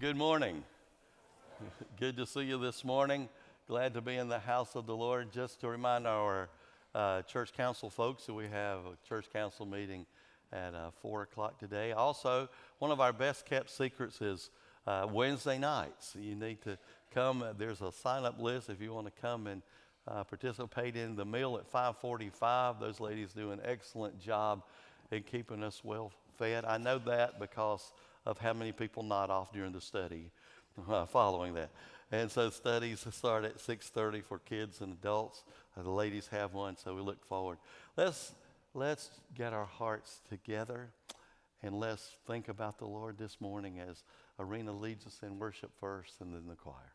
Good morning. Good to see you this morning. Glad to be in the house of the Lord. Just to remind our uh, church council folks that we have a church council meeting at uh, 4 o'clock today. Also, one of our best kept secrets is uh, Wednesday nights. You need to come. There's a sign up list if you want to come and uh, participate in the meal at 545. Those ladies do an excellent job in keeping us well fed. I know that because of how many people nod off during the study uh, following that. And so studies start at 6:30 for kids and adults. Uh, the ladies have one, so we look forward. Let's let's get our hearts together and let's think about the Lord this morning as Arena leads us in worship first and then the choir.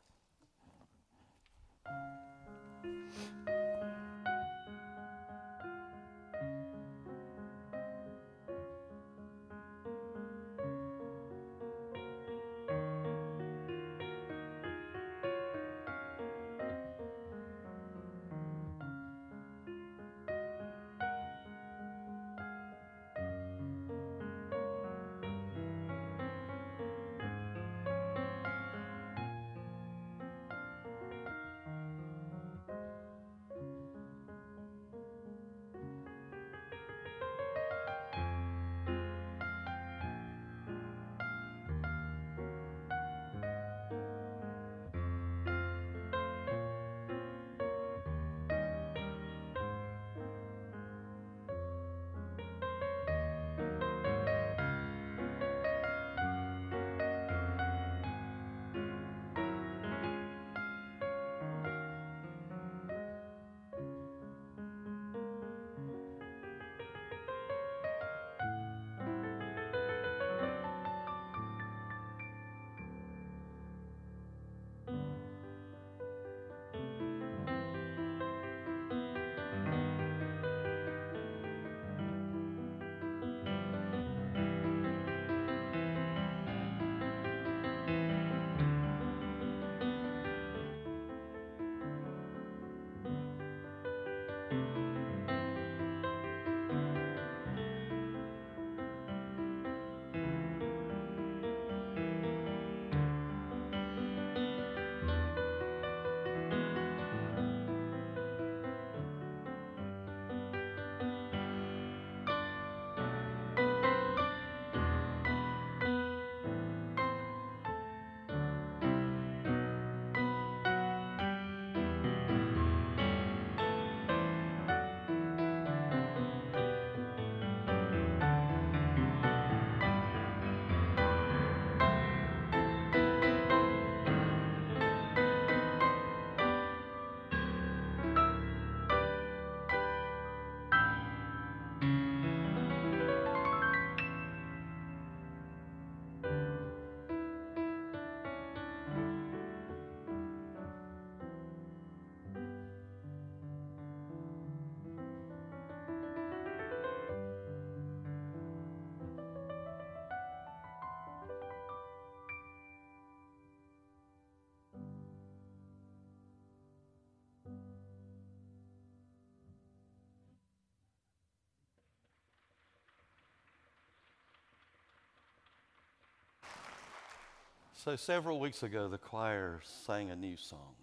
So, several weeks ago, the choir sang a new song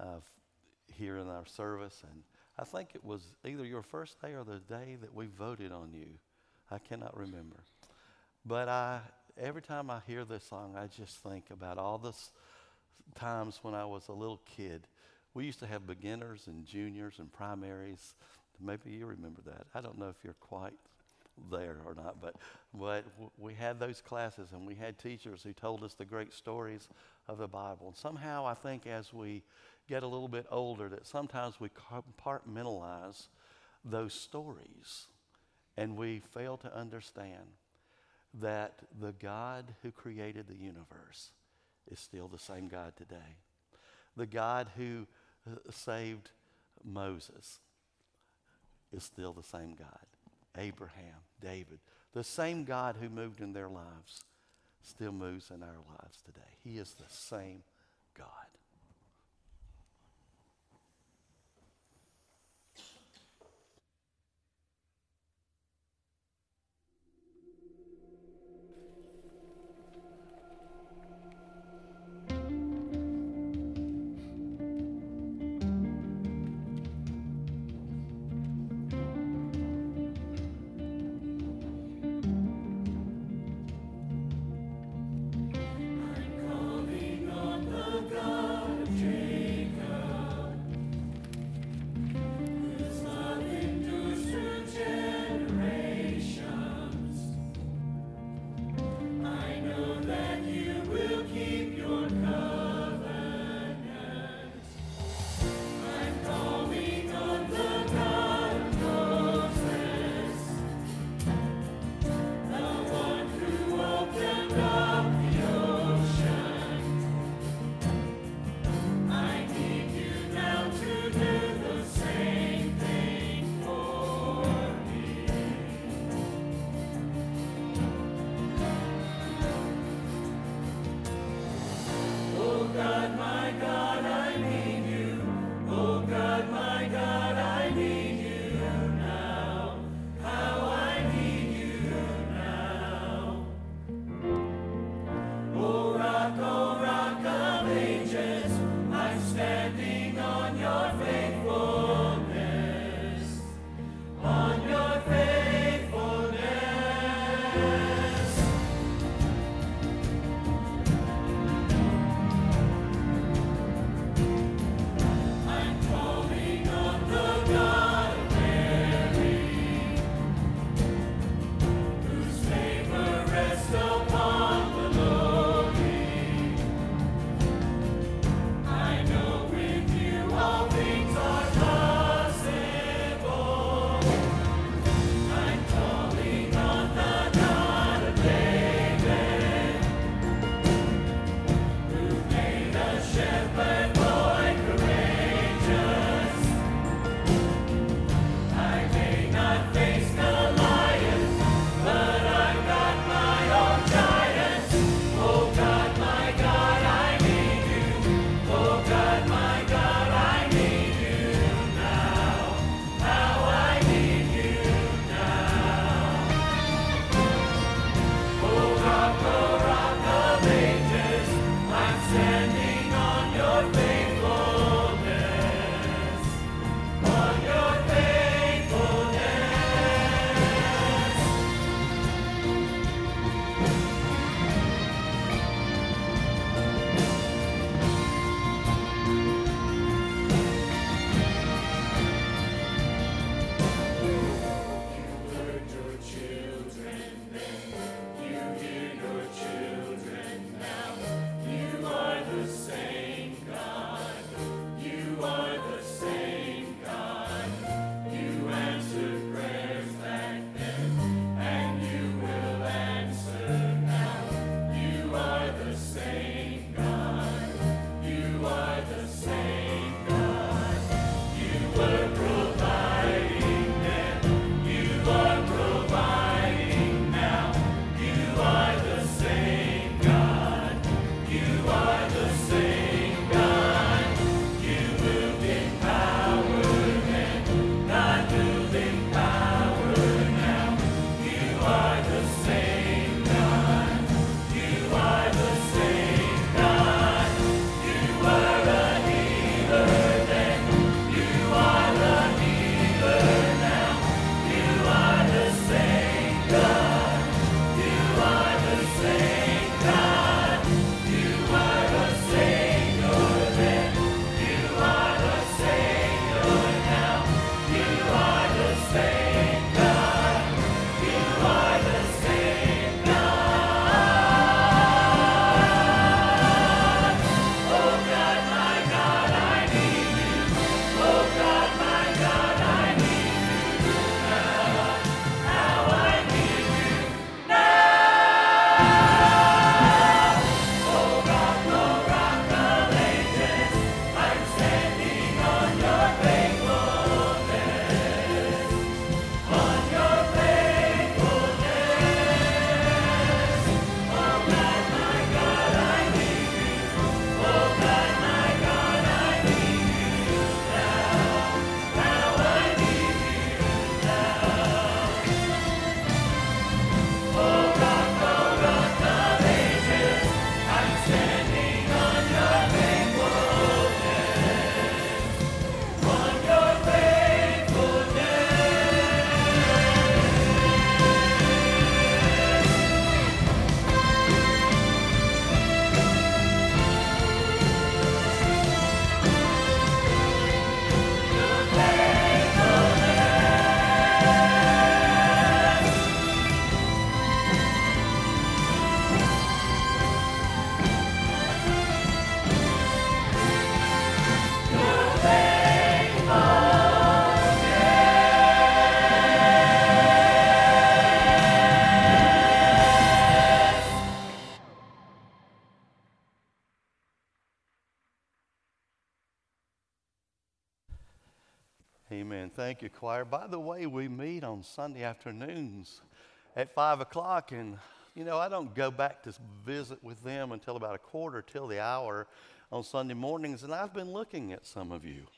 uh, here in our service, and I think it was either your first day or the day that we voted on you. I cannot remember. But I, every time I hear this song, I just think about all the times when I was a little kid. We used to have beginners and juniors and primaries. Maybe you remember that. I don't know if you're quite there or not, but, but we had those classes and we had teachers who told us the great stories of the Bible. And somehow I think as we get a little bit older that sometimes we compartmentalize those stories and we fail to understand that the God who created the universe is still the same God today. The God who uh, saved Moses is still the same God. Abraham, David. The same God who moved in their lives still moves in our lives today. He is the same God. Amen. Thank you, choir. By the way, we meet on Sunday afternoons at 5 o'clock, and you know, I don't go back to visit with them until about a quarter till the hour on Sunday mornings, and I've been looking at some of you.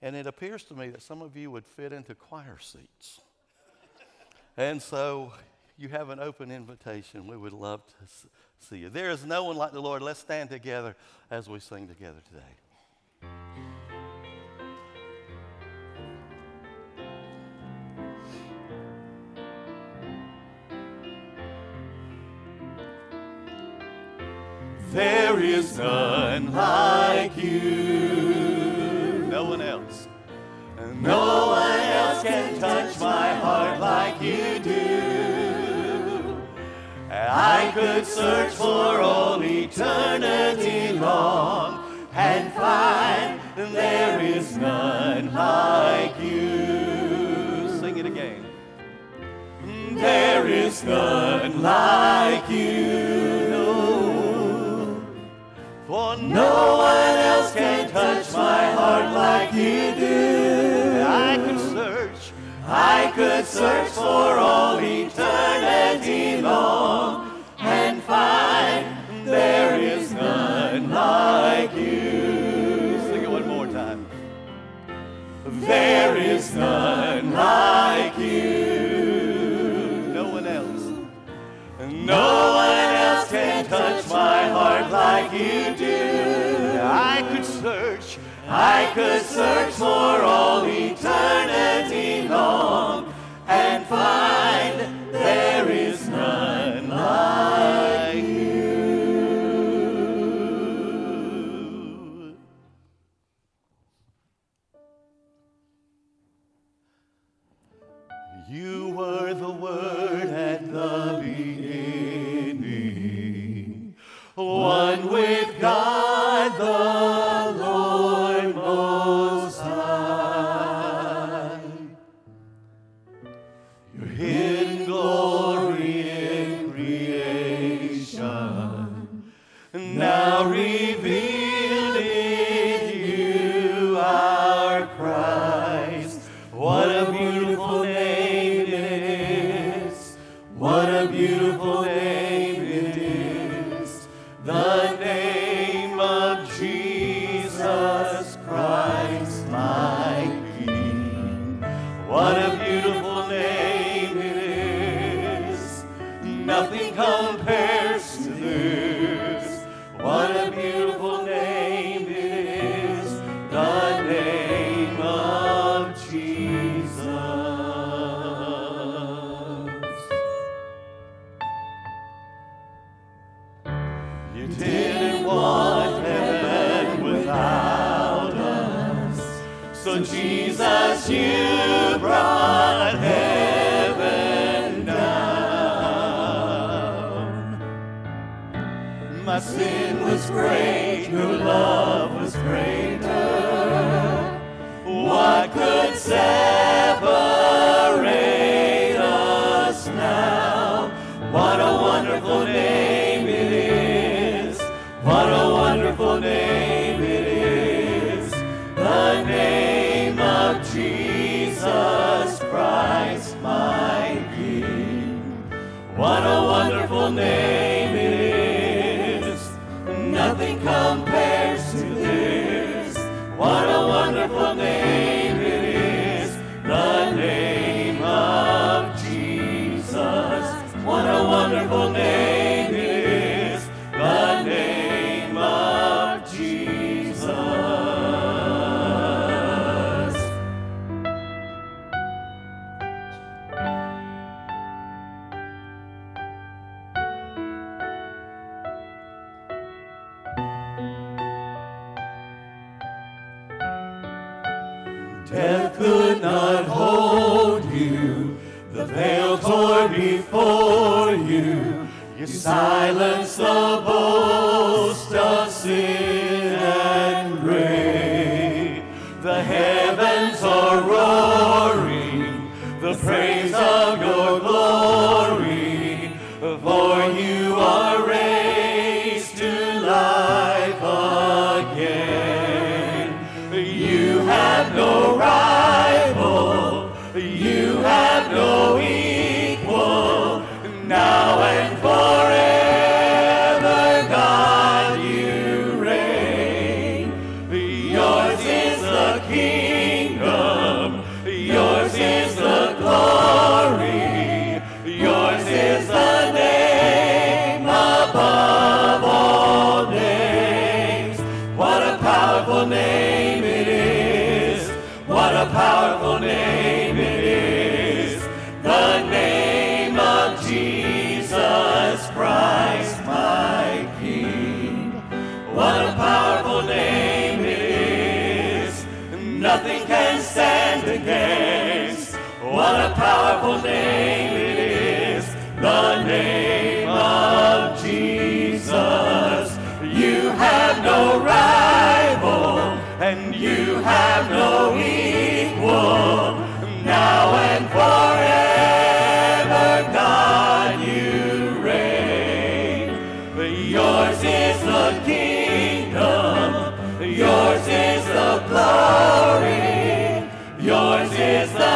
And it appears to me that some of you would fit into choir seats. and so you have an open invitation. We would love to see you. There is no one like the Lord. Let's stand together as we sing together today. There is none like you. No one else. No one else can touch my heart like you do. I could search for all eternity long and find there is none like you. Sing it again. There is none like you. For no one else can touch my heart like you do. I could search, I could search for all eternity long and find there is none like you. Sing it one more time. There is none like you. No one else. No one else can touch my heart like you do. I could search, I could search for all eternity long and find there is none like you. You Yours is the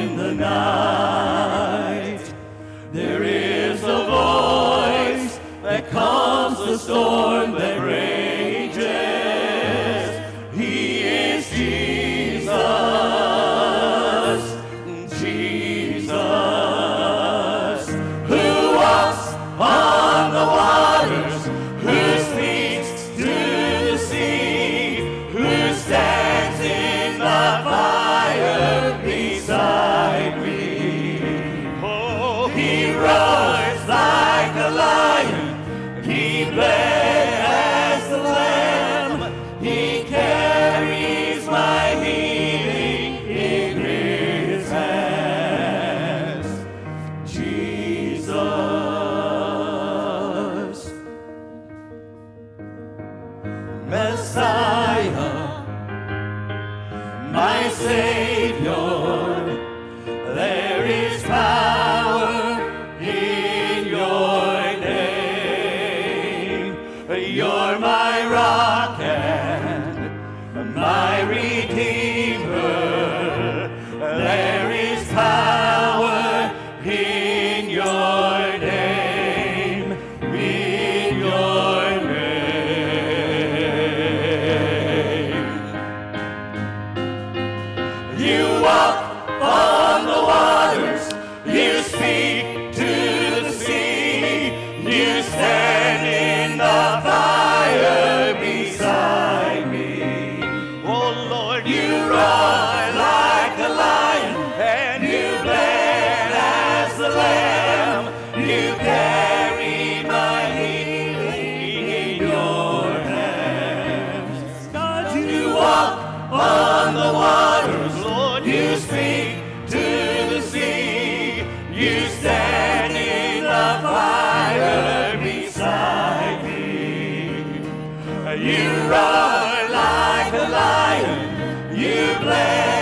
in the night. You roar like a lion. You play.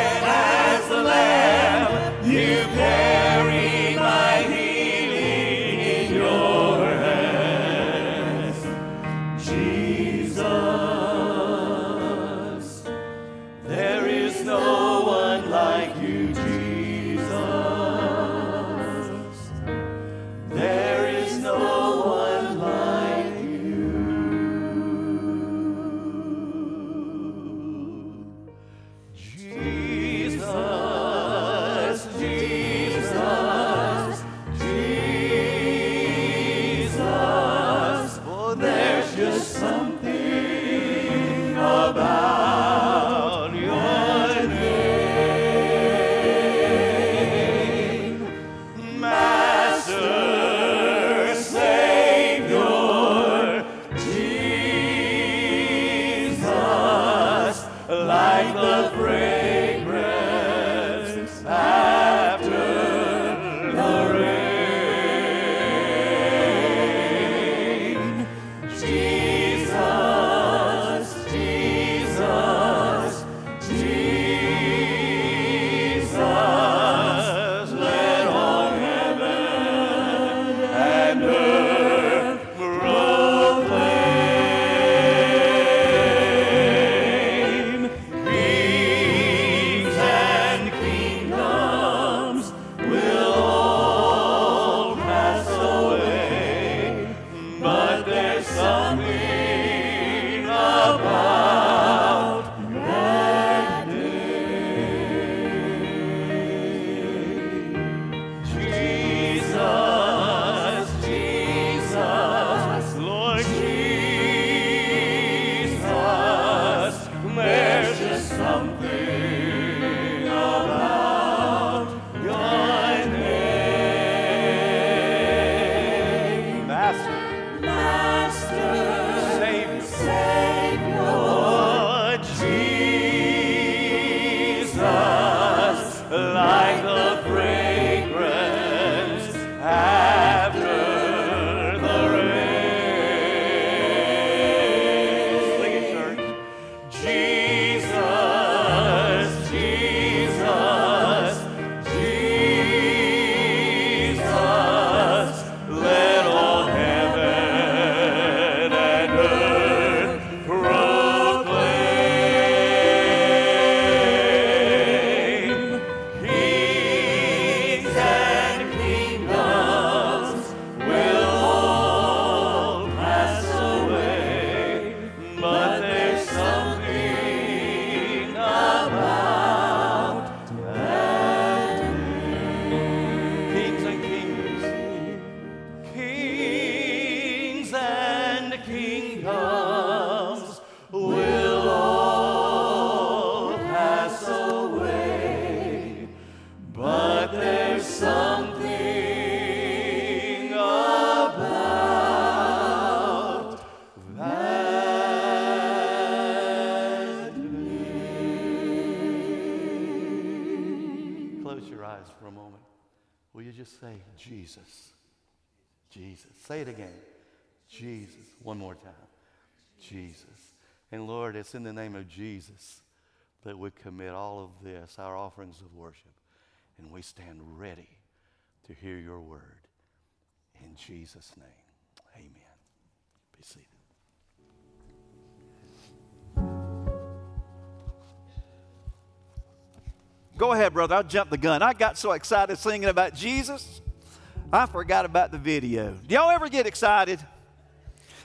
Say, Jesus? Jesus. Say it again. Jesus. One more time. Jesus. And Lord, it's in the name of Jesus that we commit all of this, our offerings of worship, and we stand ready to hear your word. In Jesus' name, amen. Be seated. Go ahead, brother. I'll jump the gun. I got so excited singing about Jesus, I forgot about the video. Do y'all ever get excited?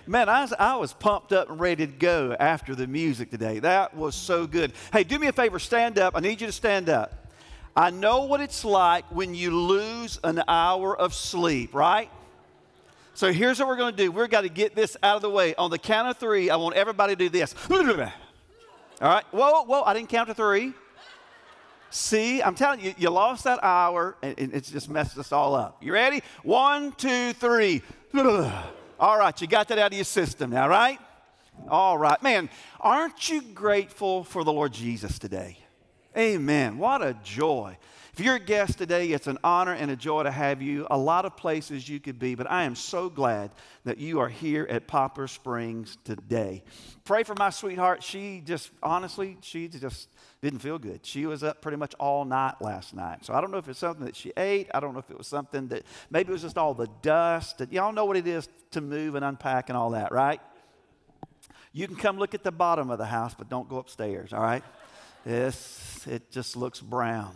Man, I was, I was pumped up and ready to go after the music today. That was so good. Hey, do me a favor, stand up. I need you to stand up. I know what it's like when you lose an hour of sleep, right? So here's what we're going to do. We've got to get this out of the way. On the count of three, I want everybody to do this. All right? Whoa, whoa, I didn't count to three. See, I'm telling you, you lost that hour and it's just messed us all up. You ready? One, two, three. All right, you got that out of your system now, right? All right. Man, aren't you grateful for the Lord Jesus today? Amen. What a joy. If you're a guest today, it's an honor and a joy to have you. A lot of places you could be, but I am so glad that you are here at Poplar Springs today. Pray for my sweetheart. She just, honestly, she just didn't feel good. She was up pretty much all night last night. So I don't know if it's something that she ate. I don't know if it was something that maybe it was just all the dust. Y'all know what it is to move and unpack and all that, right? You can come look at the bottom of the house, but don't go upstairs, all right? This, it just looks brown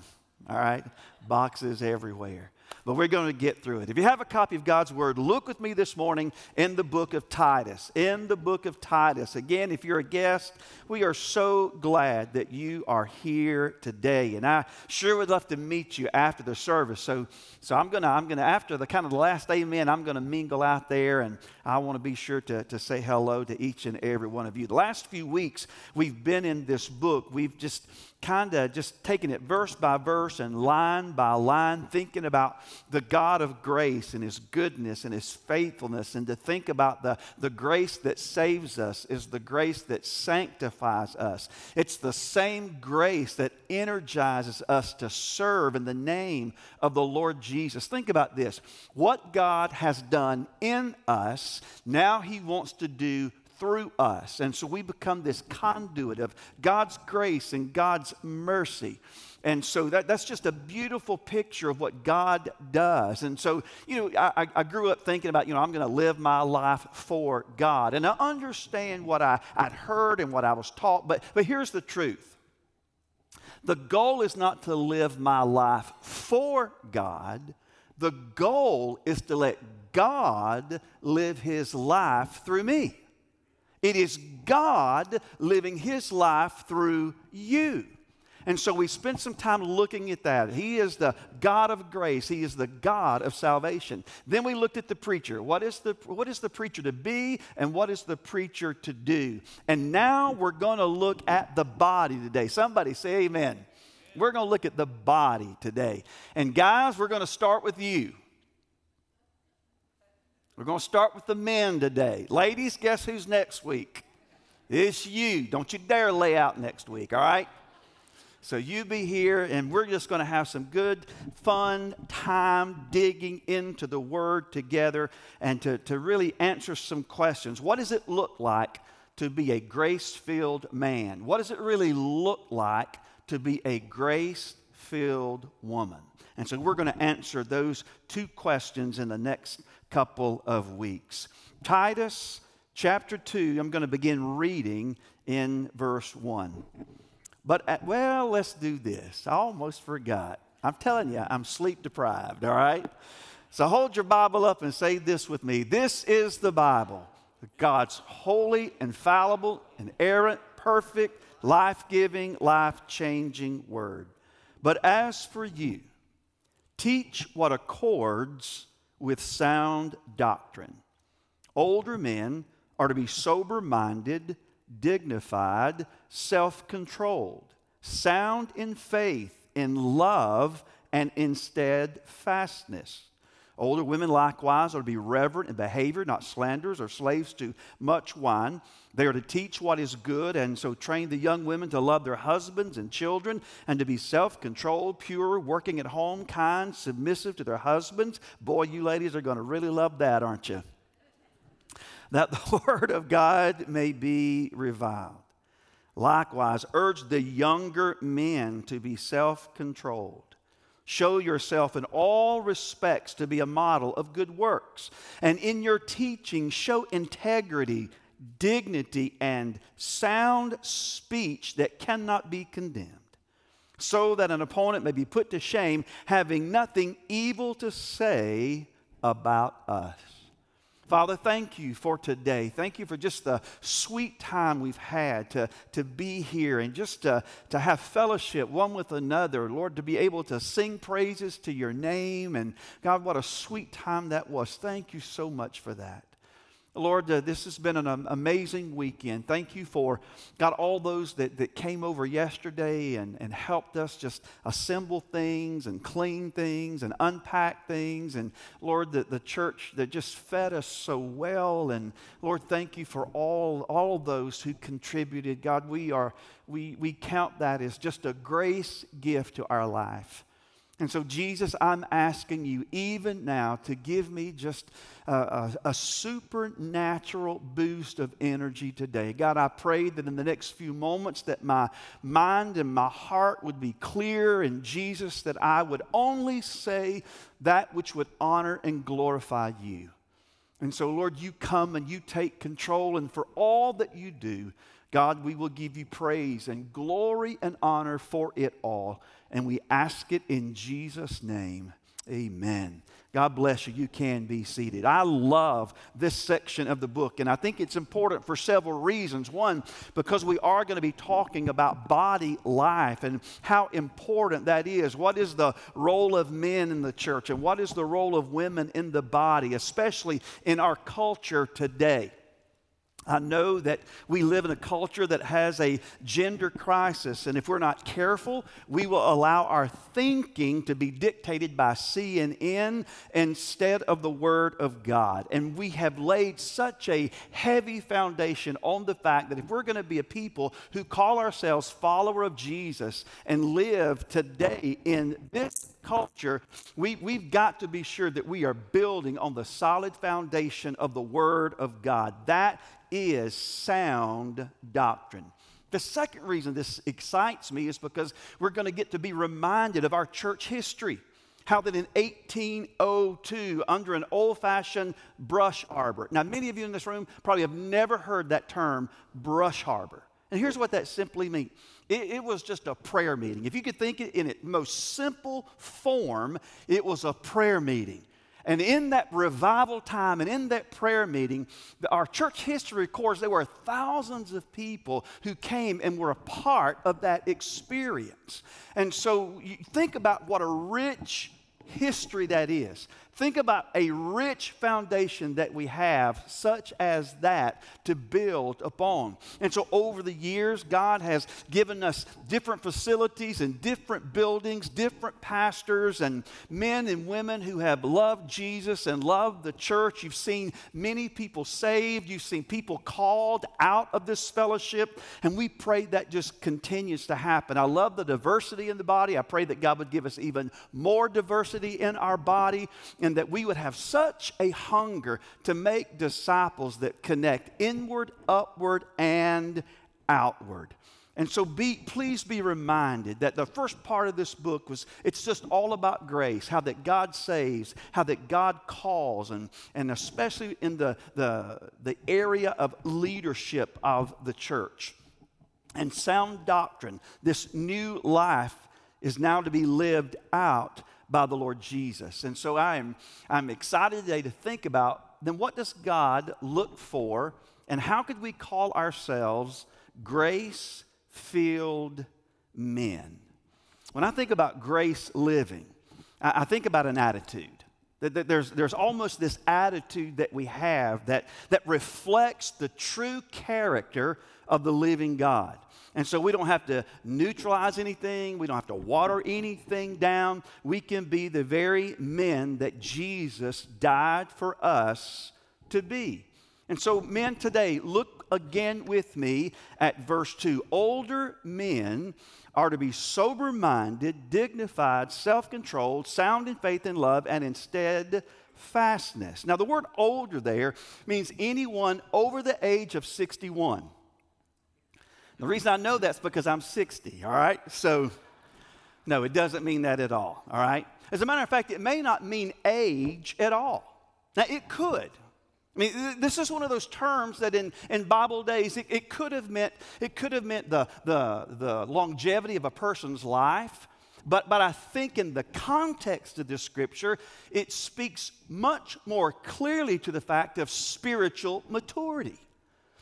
all right? Boxes everywhere. But we're going to get through it. If you have a copy of God's Word, look with me this morning in the book of Titus. In the book of Titus. Again, if you're a guest, we are so glad that you are here today. And I sure would love to meet you after the service. So, so I'm going to, I'm going to, after the kind of the last amen, I'm going to mingle out there and I want to be sure to, to say hello to each and every one of you. The last few weeks, we've been in this book. We've just kind of just taking it verse by verse and line by line, thinking about the God of grace and His goodness and His faithfulness, and to think about the, the grace that saves us is the grace that sanctifies us. It's the same grace that energizes us to serve in the name of the Lord Jesus. Think about this what God has done in us, now He wants to do through us. And so we become this conduit of God's grace and God's mercy. And so that, that's just a beautiful picture of what God does. And so, you know, I, I grew up thinking about, you know, I'm going to live my life for God. And I understand what I, I'd heard and what I was taught, but, but here's the truth. The goal is not to live my life for God. The goal is to let God live his life through me. It is God living His life through you. And so we spent some time looking at that. He is the God of grace. He is the God of salvation. Then we looked at the preacher. What is the, what is the preacher to be and what is the preacher to do? And now we're going to look at the body today. Somebody say amen. We're going to look at the body today. And guys, we're going to start with you. We're going to start with the men today. Ladies, guess who's next week? It's you. Don't you dare lay out next week, all right? So you be here, and we're just going to have some good, fun time digging into the Word together and to, to really answer some questions. What does it look like to be a grace filled man? What does it really look like to be a grace filled woman? And so we're going to answer those two questions in the next couple of weeks. Titus chapter 2, I'm going to begin reading in verse 1. But, at, well, let's do this. I almost forgot. I'm telling you, I'm sleep deprived, all right? So hold your Bible up and say this with me. This is the Bible, God's holy, infallible, inerrant, perfect, life giving, life changing word. But as for you, teach what accords with sound doctrine. Older men are to be sober minded, dignified, self controlled, sound in faith, in love, and in steadfastness. Older women likewise are to be reverent in behavior, not slanderers or slaves to much wine. They are to teach what is good, and so train the young women to love their husbands and children, and to be self controlled, pure, working at home, kind, submissive to their husbands. Boy, you ladies are going to really love that, aren't you? That the word of God may be reviled. Likewise, urge the younger men to be self controlled Show yourself in all respects to be a model of good works. And in your teaching, show integrity, dignity, and sound speech that cannot be condemned, so that an opponent may be put to shame, having nothing evil to say about us. Father, thank you for today. Thank you for just the sweet time we've had to, to be here and just to, to have fellowship one with another. Lord, to be able to sing praises to your name. And God, what a sweet time that was. Thank you so much for that. Lord, uh, this has been an um, amazing weekend. Thank you for, God, all those that, that came over yesterday and, and helped us just assemble things and clean things and unpack things. And Lord, the, the church that just fed us so well. And Lord, thank you for all, all those who contributed. God, we, are, we, we count that as just a grace gift to our life. And so, Jesus, I'm asking you even now to give me just a, a, a, supernatural boost of energy today. God, I pray that in the next few moments that my mind and my heart would be clear in Jesus, that I would only say that which would honor and glorify you. And so, Lord, you come and you take control, and for all that you do, God, we will give you praise and glory and honor for it all. And we ask it in Jesus' name. Amen. God bless you. You can be seated. I love this section of the book, and I think it's important for several reasons. One, because we are going to be talking about body life and how important that is. What is the role of men in the church, and what is the role of women in the body, especially in our culture today? I know that we live in a culture that has a gender crisis, and if we're not careful, we will allow our thinking to be dictated by CNN instead of the Word of God. And we have laid such a heavy foundation on the fact that if we're going to be a people who call ourselves follower of Jesus and live today in this culture, we, we've got to be sure that we are building on the solid foundation of the Word of God. That is sound doctrine. The second reason this excites me is because we're going to get to be reminded of our church history. How that in 1802, under an old fashioned brush arbor. Now, many of you in this room probably have never heard that term, brush arbor. And here's what that simply means it, it, was just a prayer meeting. If you could think it in its most simple form, it was a prayer meeting. And in that revival time and in that prayer meeting, our church history records there were thousands of people who came and were a part of that experience. And so you think about what a rich history that is. Think about a rich foundation that we have, such as that, to build upon. And so, over the years, God has given us different facilities and different buildings, different pastors, and men and women who have loved Jesus and loved the church. You've seen many people saved, you've seen people called out of this fellowship, and we pray that just continues to happen. I love the diversity in the body. I pray that God would give us even more diversity in our body and that we would have such a hunger to make disciples that connect inward, upward, and outward. And so be, please be reminded that the first part of this book was it's just all about grace, how that God saves, how that God calls, and, and especially in the, the, the area of leadership of the church. And sound doctrine, this new life is now to be lived out by the Lord Jesus. And so I'm, I'm excited today to think about then what does God look for and how could we call ourselves grace filled men? When I think about grace living, I, I think about an attitude. There's, there's almost this attitude that we have that, that reflects the true character of the living God. And so we don't have to neutralize anything, we don't have to water anything down. We can be the very men that Jesus died for us to be. And so, men today, look again with me at verse 2. Older men are to be sober minded, dignified, self controlled, sound in faith and love, and in steadfastness. Now, the word older there means anyone over the age of 61. The reason I know that's because I'm 60, all right? So, no, it doesn't mean that at all, all right? As a matter of fact, it may not mean age at all. Now, it could. I mean, this is one of those terms that in, in Bible days, it, it could have meant, it could have meant the, the, the longevity of a person's life. But, but I think in the context of this scripture, it speaks much more clearly to the fact of spiritual maturity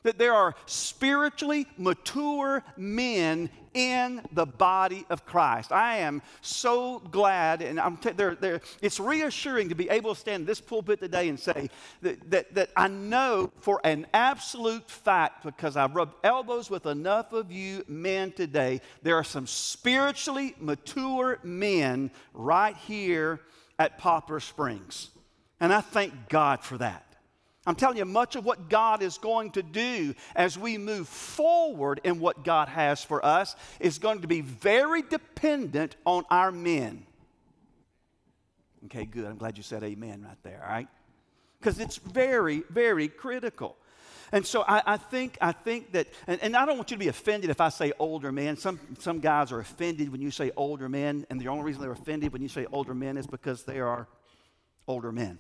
that there are spiritually mature men in the body of Christ. I am so glad, and I'm t- they're, they're, it's reassuring to be able to stand in this pulpit today and say that, that, that I know for an absolute fact, because I've rubbed elbows with enough of you men today, there are some spiritually mature men right here at Poplar Springs. And I thank God for that. I'm telling you, much of what God is going to do as we move forward in what God has for us is going to be very dependent on our men. Okay, good. I'm glad you said amen right there, all right? Because it's very, very critical. And so I, I, think, I think that, and, and, I don't want you to be offended if I say older men. Some, some guys are offended when you say older men, and the only reason they're offended when you say older men is because they are older men.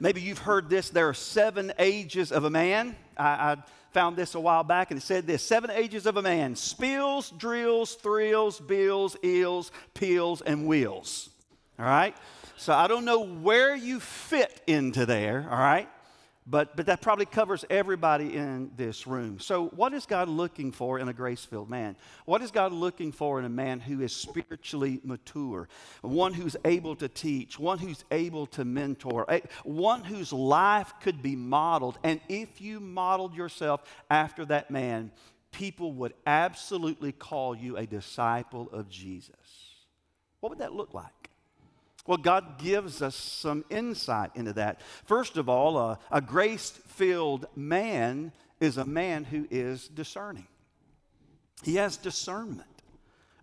Maybe you've heard this. There are seven ages of a man. I, I found this a while back and it said this seven ages of a man spills, drills, thrills, bills, ills, peels, and wheels. All right? So I don't know where you fit into there, all right? But, but that probably covers everybody in this room. So, what is God looking for in a grace filled man? What is God looking for in a man who is spiritually mature? One who's able to teach, one who's able to mentor, one whose life could be modeled. And if you modeled yourself after that man, people would absolutely call you a disciple of Jesus. What would that look like? Well, God gives us some insight into that. First of all, a, a grace filled man is a man who is discerning, he has discernment.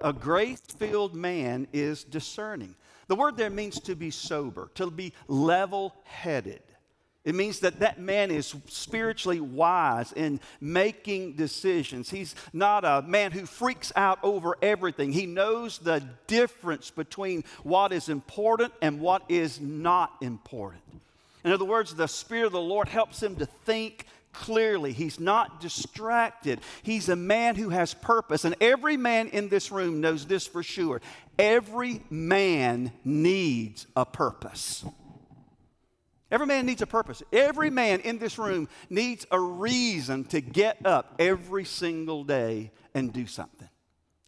A grace filled man is discerning. The word there means to be sober, to be level headed. It means that that man is spiritually wise in making decisions. He's not a man who freaks out over everything. He knows the difference between what is important and what is not important. In other words, the Spirit of the Lord helps him to think clearly. He's not distracted. He's a man who has purpose. And every man in this room knows this for sure. Every man needs a purpose. Every man needs a purpose. Every man in this room needs a reason to get up every single day and do something.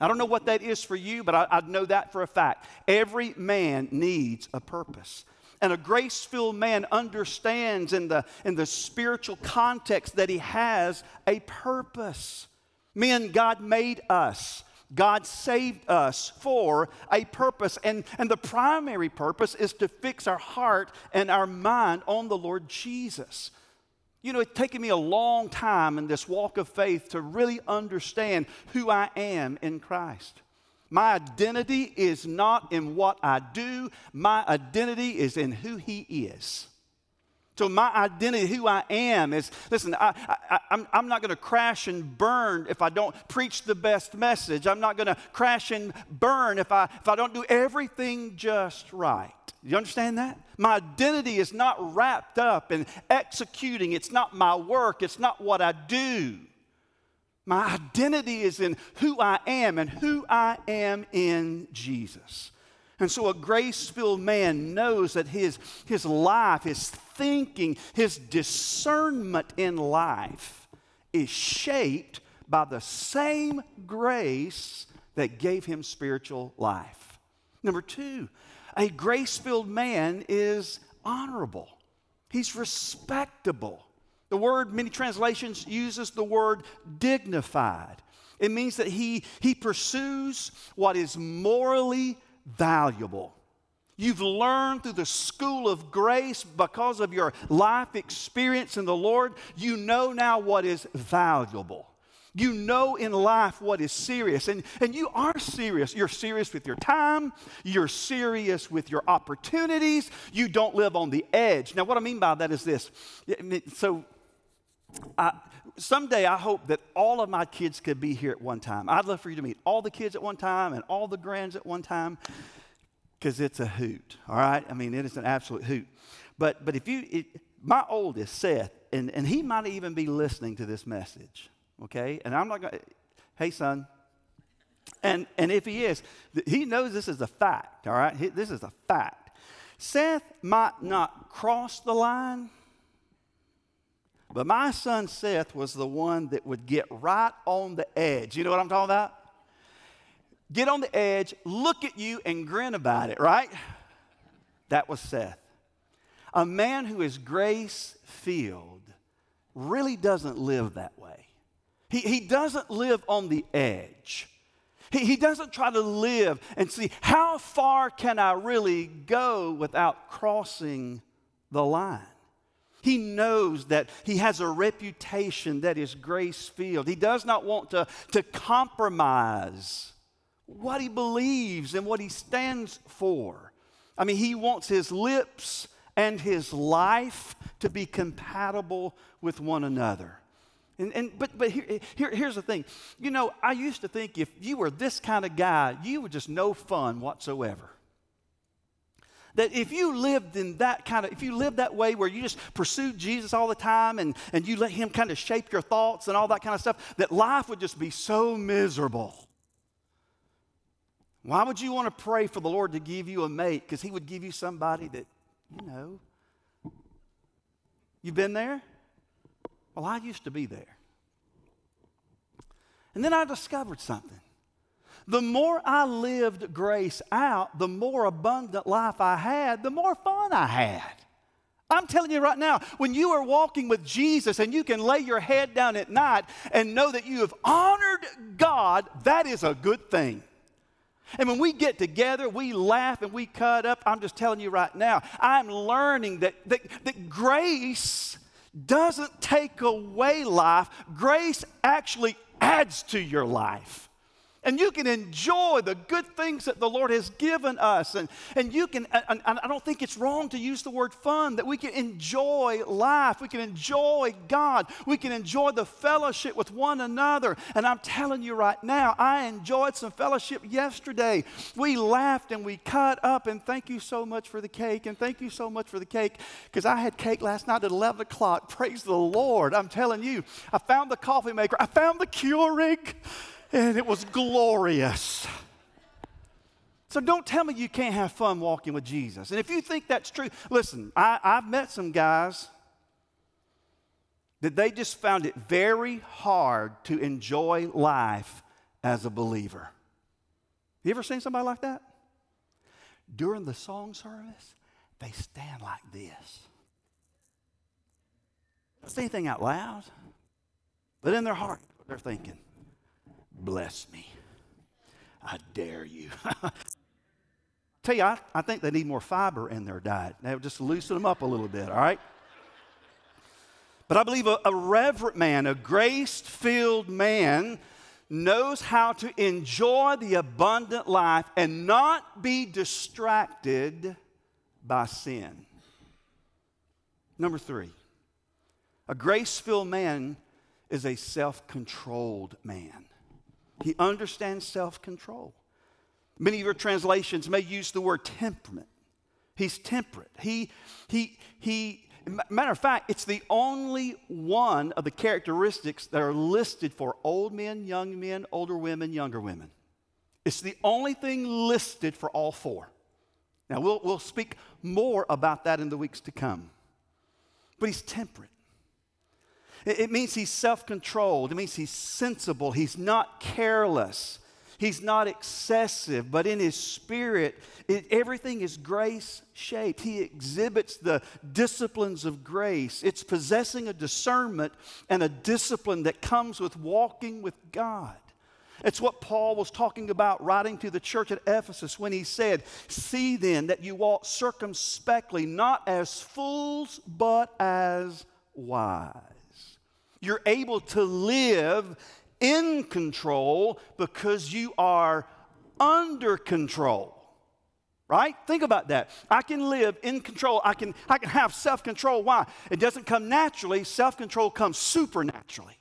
I don't know what that is for you, but I, I know that for a fact. Every man needs a purpose. And a grace filled man understands in the, in the spiritual context that he has a purpose. Men, God made us God saved us for a purpose. And, and the primary purpose is to fix our heart and our mind on the Lord Jesus. You know, it's taken me a long time in this walk of faith to really understand who I am in Christ. My identity is not in what I do, my identity is in who He is. So, my identity, who I am, is listen, I, I, I'm, I'm not going to crash and burn if I don't preach the best message. I'm not going to crash and burn if I, if I don't do everything just right. You understand that? My identity is not wrapped up in executing, it's not my work, it's not what I do. My identity is in who I am and who I am in Jesus. And so a grace filled man knows that his, his life, his thinking, his discernment in life is shaped by the same grace that gave him spiritual life. Number two, A grace filled man is honorable, he's respectable. The word, many translations uses the word dignified. It means that he, he pursues what is morally valuable. You've learned through the school of grace because of your life experience in the Lord. You know now what is valuable. You know in life what is serious. And, and you are serious. You're serious with your time, you're serious with your opportunities. You don't live on the edge. Now, what I mean by that is this. So, I, someday I hope that all of my kids could be here at one time. I'd love for you to meet all the kids at one time and all the grands at one time because it's a hoot, all right? I mean, it is an absolute hoot. But, but if you, it, my oldest, Seth, and, and he might even be listening to this message, okay? And I'm not going to, hey, son. And, and if he is, he knows this is a fact, all right? This is a fact. Seth might not cross the line but my son Seth was the one that would get right on the edge. You know what I'm talking about? Get on the edge, look at you, and grin about it, right? That was Seth. A man who is grace filled really doesn't live that way. He, he doesn't live on the edge. He, he doesn't try to live and see how far can I really go without crossing the line. He knows that he has a reputation that is grace filled. He does not want to, to compromise what he believes and what he stands for. I mean, he wants his lips and his life to be compatible with one another. And, and, but but here, here, here's the thing. You know, I used to think if you were this kind of guy, you were just no fun whatsoever. That if you lived in that kind of, if you lived that way where you just pursued Jesus all the time and, and you let him kind of shape your thoughts and all that kind of stuff, that life would just be so miserable. Why would you want to pray for the Lord to give you a mate? Because he would give you somebody that, you know, you've been there? Well, I used to be there. And then I discovered something. The more I lived grace out, the more abundant life I had, the more fun I had. I'm telling you right now, when you are walking with Jesus and you can lay your head down at night and know that you have honored God, that is a good thing. And when we get together, we laugh and we cut up. I'm just telling you right now, I'm learning that, that, that grace doesn't take away life, grace actually adds to your life. And you can enjoy the good things that the Lord has given us. And, and you can, and, and I don't think it's wrong to use the word fun, that we can enjoy life. We can enjoy God. We can enjoy the fellowship with one another. And I'm telling you right now, I enjoyed some fellowship yesterday. We laughed and we cut up. And thank you so much for the cake. And thank you so much for the cake because I had cake last night at 11 o'clock. Praise the Lord. I'm telling you, I found the coffee maker, I found the Keurig and it was glorious. So don't tell me you can't have fun walking with Jesus. And if you think that's true, listen, I, have met some guys that they just found it very hard to enjoy life as a believer. You ever seen somebody like that? During the song service, they stand like this. Don't say anything out loud, but in their heart, they're thinking, bless me. I dare you. Tell you, I, I think they need more fiber in their diet. They just loosen them up a little bit, all right? But I believe a, a reverent man, a grace filled man, knows how to enjoy the abundant life and not be distracted by sin. Number three, a grace filled man is a self controlled man. He understands self control. Many of your translations may use the word temperament. He's temperate. He, he, he, matter of fact, it's the only one of the characteristics that are listed for old men, young men, older women, younger women. It's the only thing listed for all four. Now, we'll, we'll speak more about that in the weeks to come. But he's temperate. It means he's self controlled. It means he's sensible. He's not careless. He's not excessive, but in his spirit, it, everything is grace shaped. He exhibits the disciplines of grace. It's possessing a discernment and a discipline that comes with walking with God. It's what Paul was talking about writing to the church at Ephesus when he said, See then that you walk circumspectly, not as fools, but as wise. You're able to live in control because you are under control. Right? Think about that. I can live in control. I can, I can have self control. Why? It doesn't come naturally, self control comes supernaturally.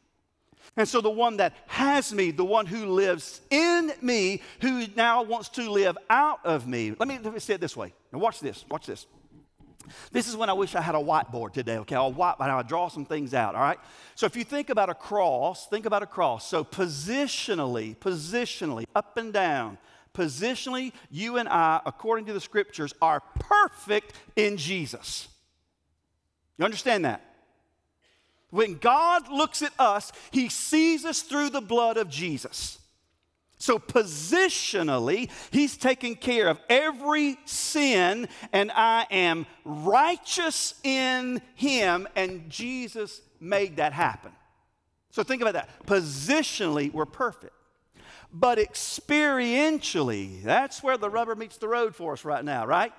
And so, the one that has me, the one who lives in me, who now wants to live out of me. Let me, let me say it this way. Now, watch this. Watch this. This is when I wish I had a whiteboard today, okay? I'll, white, I'll draw some things out, all right? So if you think about a cross, think about a cross. So positionally, positionally, up and down, positionally, you and I, according to the scriptures, are perfect in Jesus. You understand that? When God looks at us, he sees us through the blood of Jesus. So, positionally, he's taking care of every sin, and I am righteous in him, and Jesus made that happen. So, think about that. Positionally, we're perfect. But experientially, that's where the rubber meets the road for us right now, right?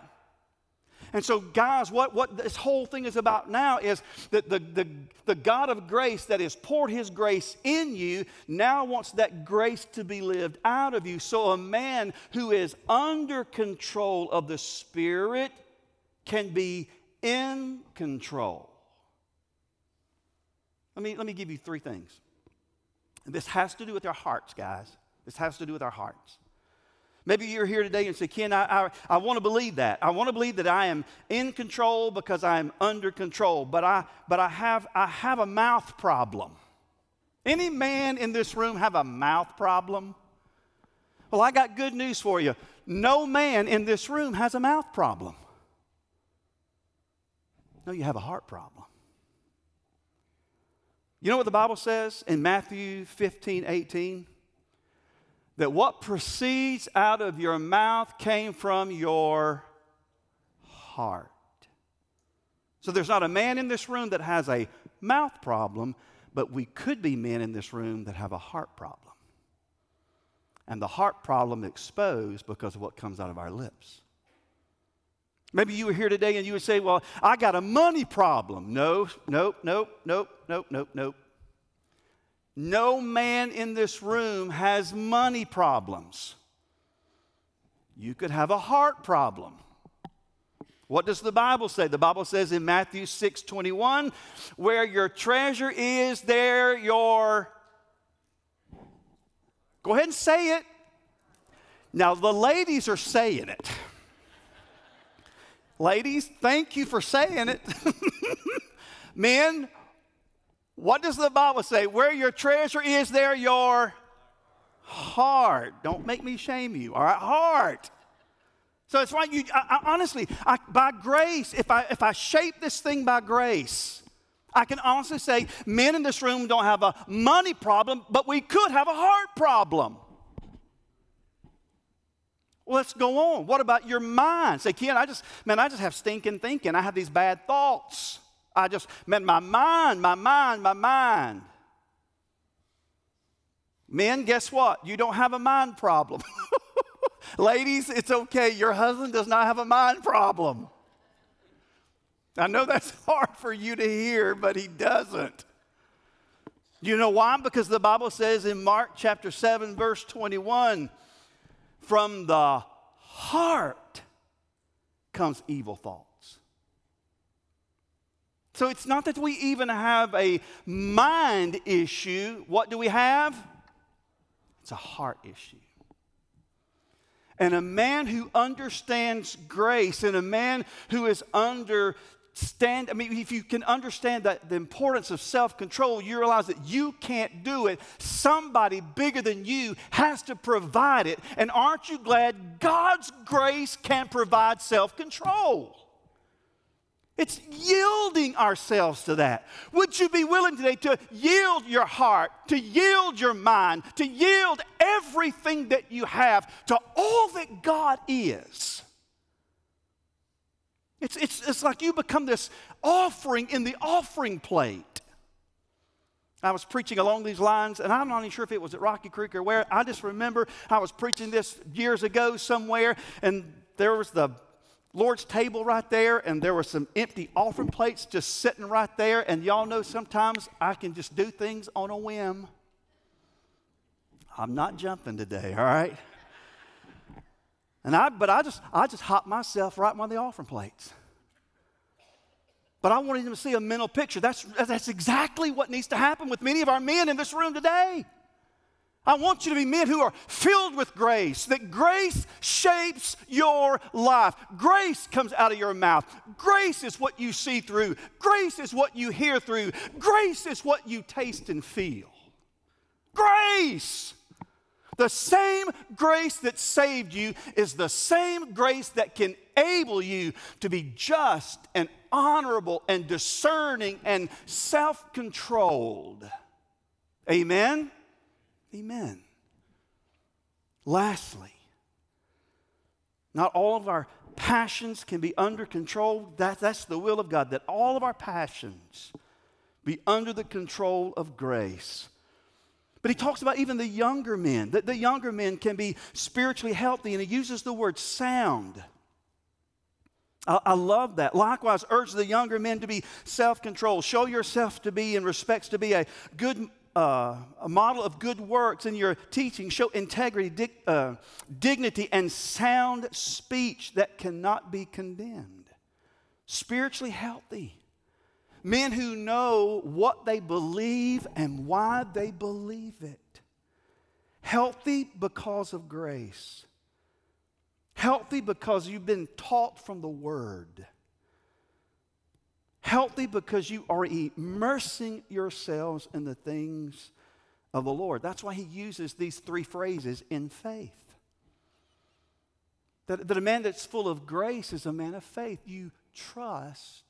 And so, guys, what, what this whole thing is about now is that the, the, the God of grace that has poured his grace in you now wants that grace to be lived out of you. So, a man who is under control of the Spirit can be in control. Let me, let me give you three things. This has to do with our hearts, guys. This has to do with our hearts. Maybe you're here today and say, Ken, I, I, I want to believe that. I want to believe that I am in control because I am under control, but I, but I, have, I have a mouth problem. Any man in this room have a mouth problem? Well, I got good news for you. No man in this room has a mouth problem. No, you have a heart problem. You know what the Bible says in Matthew 15, 18? That what proceeds out of your mouth came from your heart. So there's not a man in this room that has a mouth problem, but we could be men in this room that have a heart problem. And the heart problem exposed because of what comes out of our lips. Maybe you were here today and you would say, Well, I got a money problem. No, nope, nope, nope, nope, nope, nope. No man in this room has money problems. You could have a heart problem. What does the Bible say? The Bible says in Matthew 6 21, where your treasure is, there your. Go ahead and say it. Now, the ladies are saying it. ladies, thank you for saying it. Men, what does the Bible say? Where your treasure is, there your heart. Don't make me shame you, all right? Heart. So it's why You, I, I, honestly, I, by grace, if I, if I shape this thing by grace, I can honestly say men in this room don't have a money problem, but we could have a heart problem. Let's go on. What about your mind? Say, Ken, I just, man, I just have stinking thinking. I have these bad thoughts. I just, meant my mind, my mind, my mind. Men, guess what? You don't have a mind problem. Ladies, it's okay. Your husband does not have a mind problem. I know that's hard for you to hear, but he doesn't. You know why? Because the Bible says in Mark chapter 7, verse 21 from the heart comes evil thought. So it's not that we even have a mind issue. What do we have? It's a heart issue. And a man who understands grace and a man who is understand I mean if you can understand that the importance of self-control, you realize that you can't do it. Somebody bigger than you has to provide it. And aren't you glad God's grace can provide self-control? It's yielding ourselves to that. Would you be willing today to yield your heart, to yield your mind, to yield everything that you have to all that God is? It's, it's, it's like you become this offering in the offering plate. I was preaching along these lines, and I'm not even sure if it was at Rocky Creek or where. I just remember I was preaching this years ago somewhere, and there was the Lord's table right there, and there were some empty offering plates just sitting right there. And y'all know sometimes I can just do things on a whim. I'm not jumping today, all right? And I, but I just, I just hopped myself right on the offering plates. But I wanted them to see a mental picture. That's, that's exactly what needs to happen with many of our men in this room today. I want you to be men who are filled with grace, that grace shapes your life. Grace comes out of your mouth. Grace is what you see through. Grace is what you hear through. Grace is what you taste and feel. Grace! The same grace that saved you is the same grace that can enable you to be just and honorable and discerning and self controlled. Amen? Amen. Lastly, not all of our passions can be under control. That, that's the will of God, that all of our passions be under the control of grace. But he talks about even the younger men, that the younger men can be spiritually healthy, and he uses the word sound. I, I love that. Likewise, urge the younger men to be self controlled. Show yourself to be, in respects, to be a good uh, a model of good works in your teaching. Show integrity, uh, dignity, and sound speech that cannot be condemned. Spiritually healthy. Men who know what they believe and why they believe it. Healthy because of grace. Healthy because you've been taught from the Word. Healthy because you are immersing yourselves in the things of the Lord. That's why he uses these three phrases in faith. That, that a man that's full of grace is a man of faith. You trust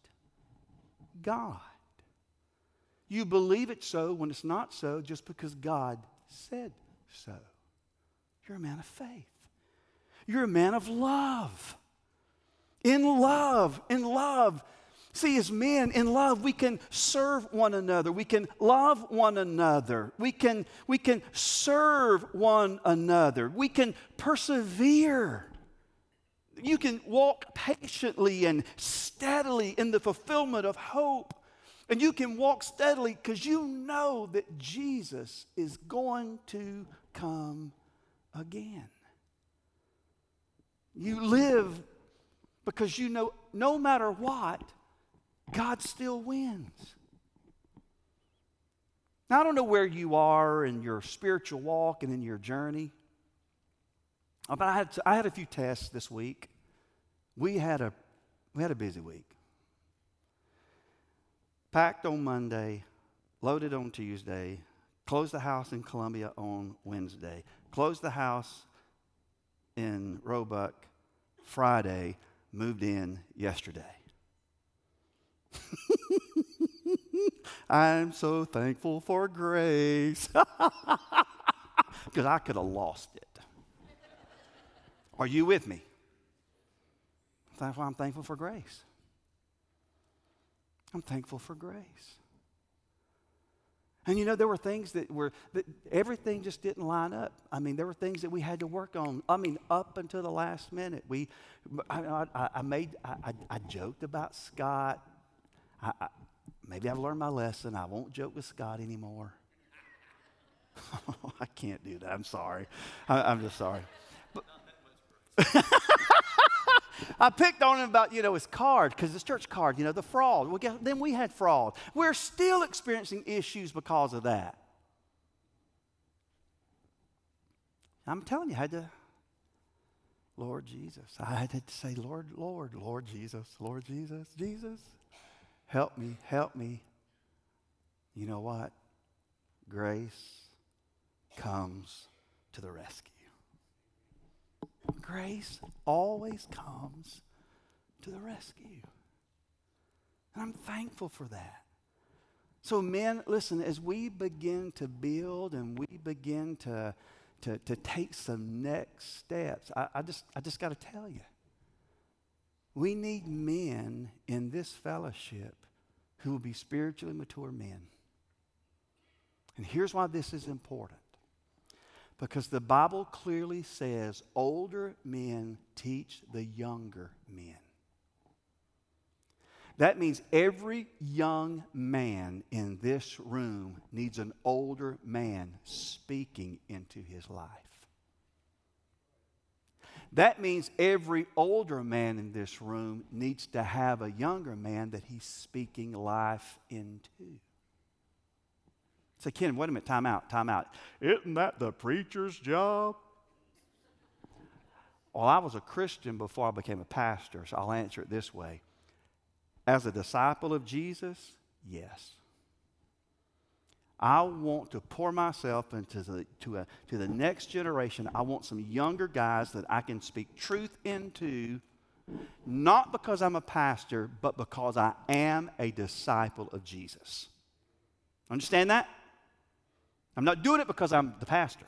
God. You believe it so when it's not so just because God said so. You're a man of faith. You're a man of love. In love, in love, See, as men in love, we can serve one another. We can love one another. We can, we can serve one another. We can persevere. You can walk patiently and steadily in the fulfillment of hope. And you can walk steadily because you know that Jesus is going to come again. You live because you know no matter what, God still wins. Now, I don't know where you are in your spiritual walk and in your journey, uh, but I had, I had a few tests this week. We had a, we had a busy week. Packed on Monday, loaded on Tuesday, closed the house in Columbia on Wednesday, closed the house in Roebuck Friday, moved in yesterday. I'm so thankful for grace. Because I could have lost it. Are you with me? That's why I'm thankful for grace. I'm thankful for grace. And you know, there were things that were, that everything just didn't line up. I mean, there were things that we had to work on. I mean, up until the last minute. We, I, I, I made, I, I joked about Scott I, I, maybe I've learned my lesson. I won't joke with Scott anymore. I can't do that. I'm sorry. I, am just sorry. I picked on him about, you know, his card, because his church card, you know, the fraud. Well, guess, then we had fraud. We're still experiencing issues because of that. I'm telling you, I had to, Lord Jesus. I had to say, Lord, Lord, Lord Jesus, Lord Jesus, Jesus. Help me, help me. You know what? Grace comes to the rescue. Grace always comes to the rescue. And I'm thankful for that. So, men, listen, as we begin to build and we begin to, to, to take some next steps, I, I just, I just got to tell you, we need men in this fellowship who will be spiritually mature men. And here's why this is important because the Bible clearly says older men teach the younger men. That means every young man in this room needs an older man speaking into his life. That means every older man in this room needs to have a younger man that he's speaking life into. Say, Ken, wait a minute, time out, time out. Isn't that the preacher's job? Well, I was a Christian before I became a pastor, so I'll answer it this way. As a disciple of Jesus, yes. I want to pour myself into the, to, a, to the next generation. I want some younger guys that I can speak truth into, not because I'm a pastor, but because I am a disciple of Jesus. Understand that? I'm not doing it because I'm the pastor.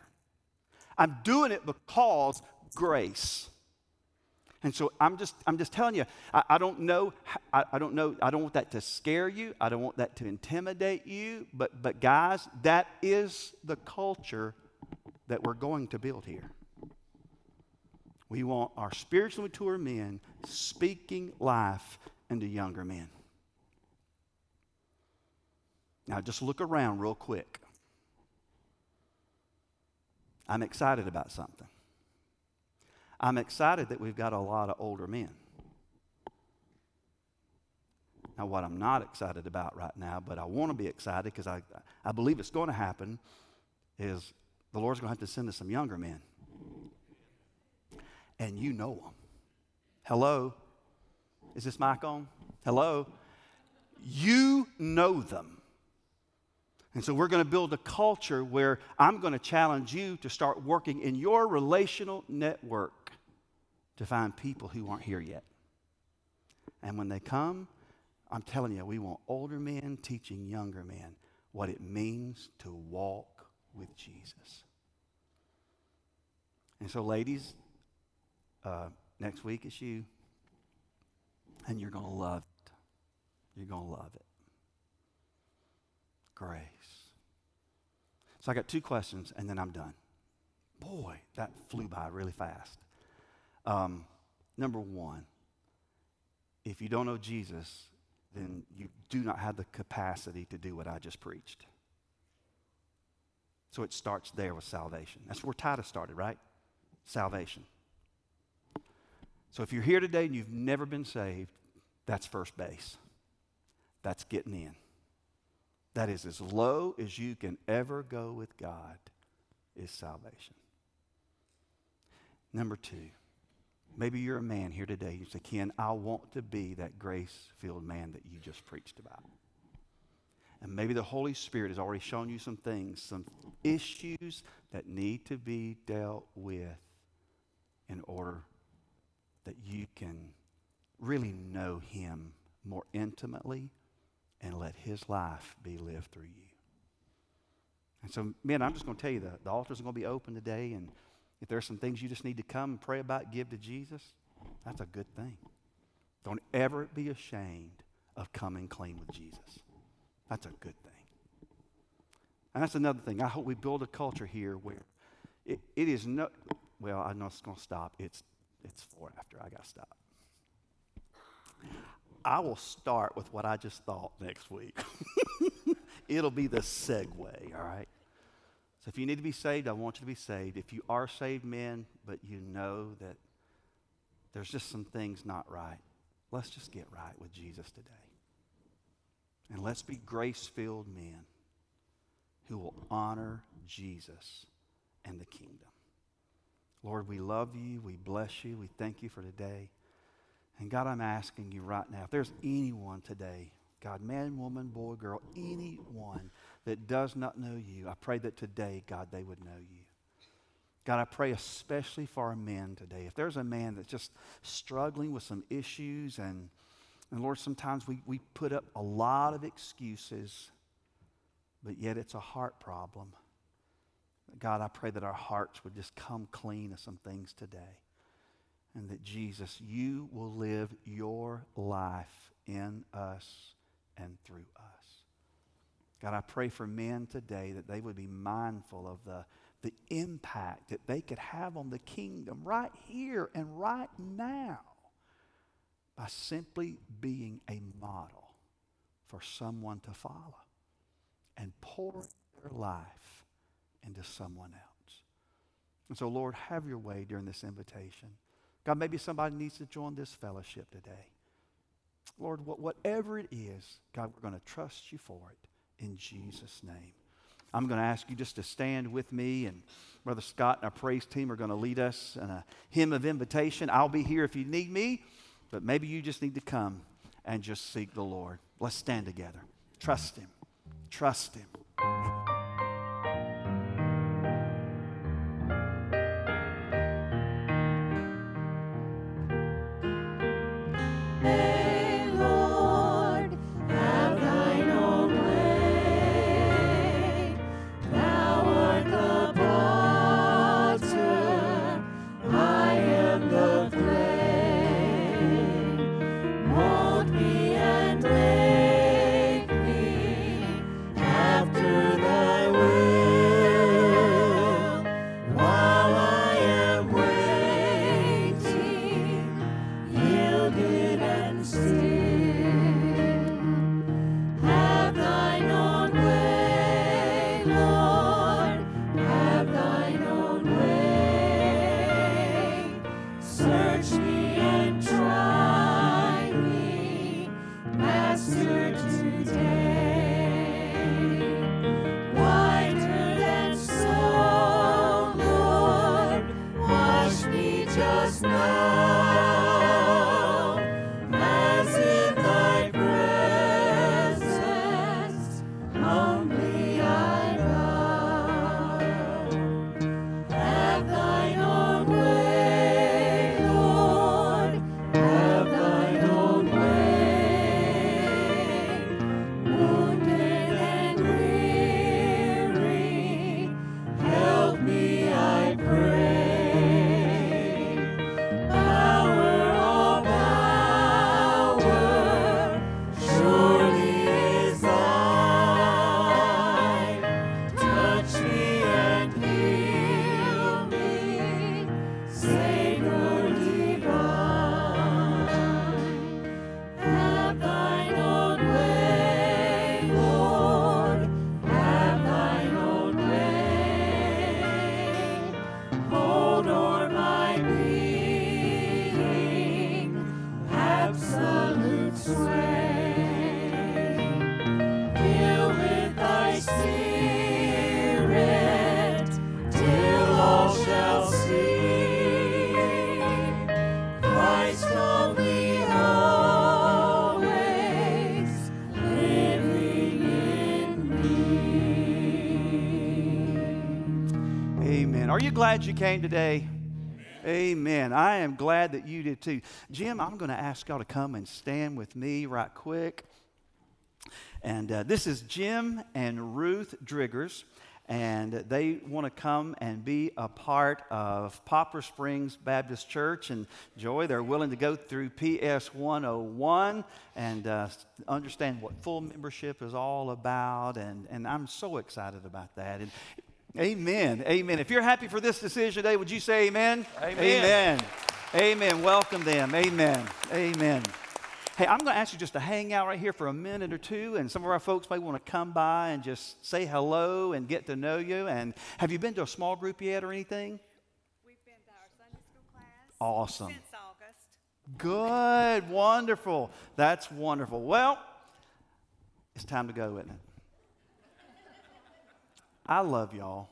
I'm doing it because grace. And so I'm just, I'm just telling you, I, I don't know, I, I, don't know, I don't want that to scare you. I don't want that to intimidate you. But, but guys, that is the culture that we're going to build here. We want our spiritually mature men speaking life into younger men. Now, just look around real quick. I'm excited about something. I'm excited that we've got a lot of older men. Now, what I'm not excited about right now, but I want to be excited because I, I believe it's going to happen, is the Lord's going to have to send us some younger men. And you know them. Hello? Is this mic on? Hello? You know them. And so we're going to build a culture where I'm going to challenge you to start working in your relational network to find people who aren't here yet. And when they come, I'm telling you, we want older men teaching younger men what it means to walk with Jesus. And so, ladies, uh, next week is you, and you're going to love it. You're going to love it. Grace. So, I got two questions, and then I'm done. Boy, that flew by really fast. Um, number one, if you don't know Jesus, then you do not have the capacity to do what I just preached. So it starts there with salvation. That's where Titus started, right? Salvation. So if you're here today and you've never been saved, that's first base. That's getting in. That is as low as you can ever go with God, is salvation. Number two, Maybe you're a man here today. You say, Ken, I want to be that grace filled man that you just preached about. And maybe the Holy Spirit has already shown you some things, some issues that need to be dealt with in order that you can really know Him more intimately and let His life be lived through you. And so, men, I'm just going to tell you that the altar's are going to be open today and if there's some things you just need to come and pray about, give to Jesus, that's a good thing. Don't ever be ashamed of coming clean with Jesus. That's a good thing. And that's another thing. I hope we build a culture here where it, it is no, well, I know it's going to stop. It's, it's four after. I got to stop. I will start with what I just thought next week. It'll be the segue, all right? So if you need to be saved, I want you to be saved. If you are saved, men, but you know that there's just some things not right, let's just get right with Jesus today. And let's be grace filled men who will honor Jesus and the kingdom. Lord, we love you. We bless you. We thank you for today. And God, I'm asking you right now if there's anyone today, God, man, woman, boy, girl, anyone that does not know you, I pray that today, God, they would know you. God, I pray especially for our men today. If there's a man that's just struggling with some issues and And Lord, sometimes we, we put up a lot of excuses, but yet it's a heart problem. God, I pray that our hearts would just come clean of some things today. And that Jesus, you will live your life in us and through us. God, I pray for men today that they would be mindful of the, the impact that they could have on the kingdom right here and right now by simply being a model for someone to follow and pour their life into someone else. And so, Lord, have your way during this invitation. God, maybe somebody needs to join this fellowship today. Lord, whatever it is, God, we're going to trust you for it in Jesus' name. I'm going to ask you just to stand with me, and Brother Scott and our praise team are going to lead us in a hymn of invitation. I'll be here if you need me, but maybe you just need to come and just seek the Lord. Let's stand together. Trust Him. Trust Him. Glad you came today? Amen. I am glad that you did too. Jim, I'm going to ask y'all to come and stand with me right quick. And uh, this is Jim and Ruth Driggers, and they want to come and be a part of Poplar Springs Baptist Church. And Joy, they're willing to go through PS 101 and uh, understand what full membership is all about. And, and I'm so excited about that. And Amen. Amen. If you're happy for this decision today, would you say amen? Amen. Amen. Amen. Welcome them. Amen. Amen. Hey, I'm going to ask you just to hang out right here for a minute or two, and some of our folks may want to come by and just say hello and get to know you. And have you been to a small group yet or anything? We've been to our Sunday school class. Awesome. Since August. Good. Wonderful. That's wonderful. Well, it's time to go, isn't it? I love y'all.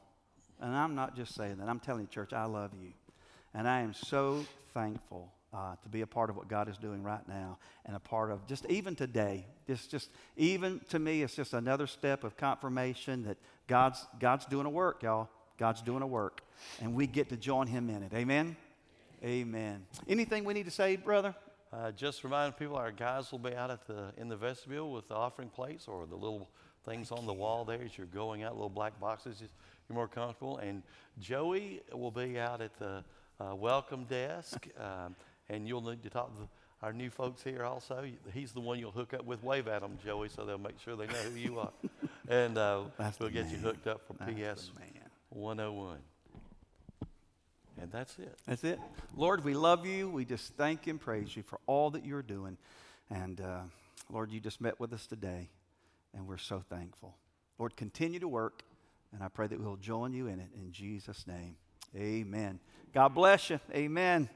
And I'm not just saying that. I'm telling you, church, I love you. And I am so thankful uh, to be a part of what God is doing right now and a part of just even today. Just, just even to me, it's just another step of confirmation that God's, God's doing a work, y'all. God's doing a work. And we get to join Him in it. Amen? Amen. Anything we need to say, brother? Uh, just remind people, our guys will be out at the in the vestibule with the offering plates or the little things on the wall there as you're going out, little black boxes. You're more comfortable. And Joey will be out at the uh, welcome desk, um, and you'll need to talk to our new folks here also. He's the one you'll hook up with. Wave at them, Joey, so they'll make sure they know who you are. and uh, we'll get you hooked up for That's PS man. 101. And that's it. That's it. Lord, we love you. We just thank and praise you for all that you're doing. And uh, Lord, you just met with us today, and we're so thankful. Lord, continue to work, and I pray that we'll join you in it in Jesus' name. Amen. God bless you. Amen.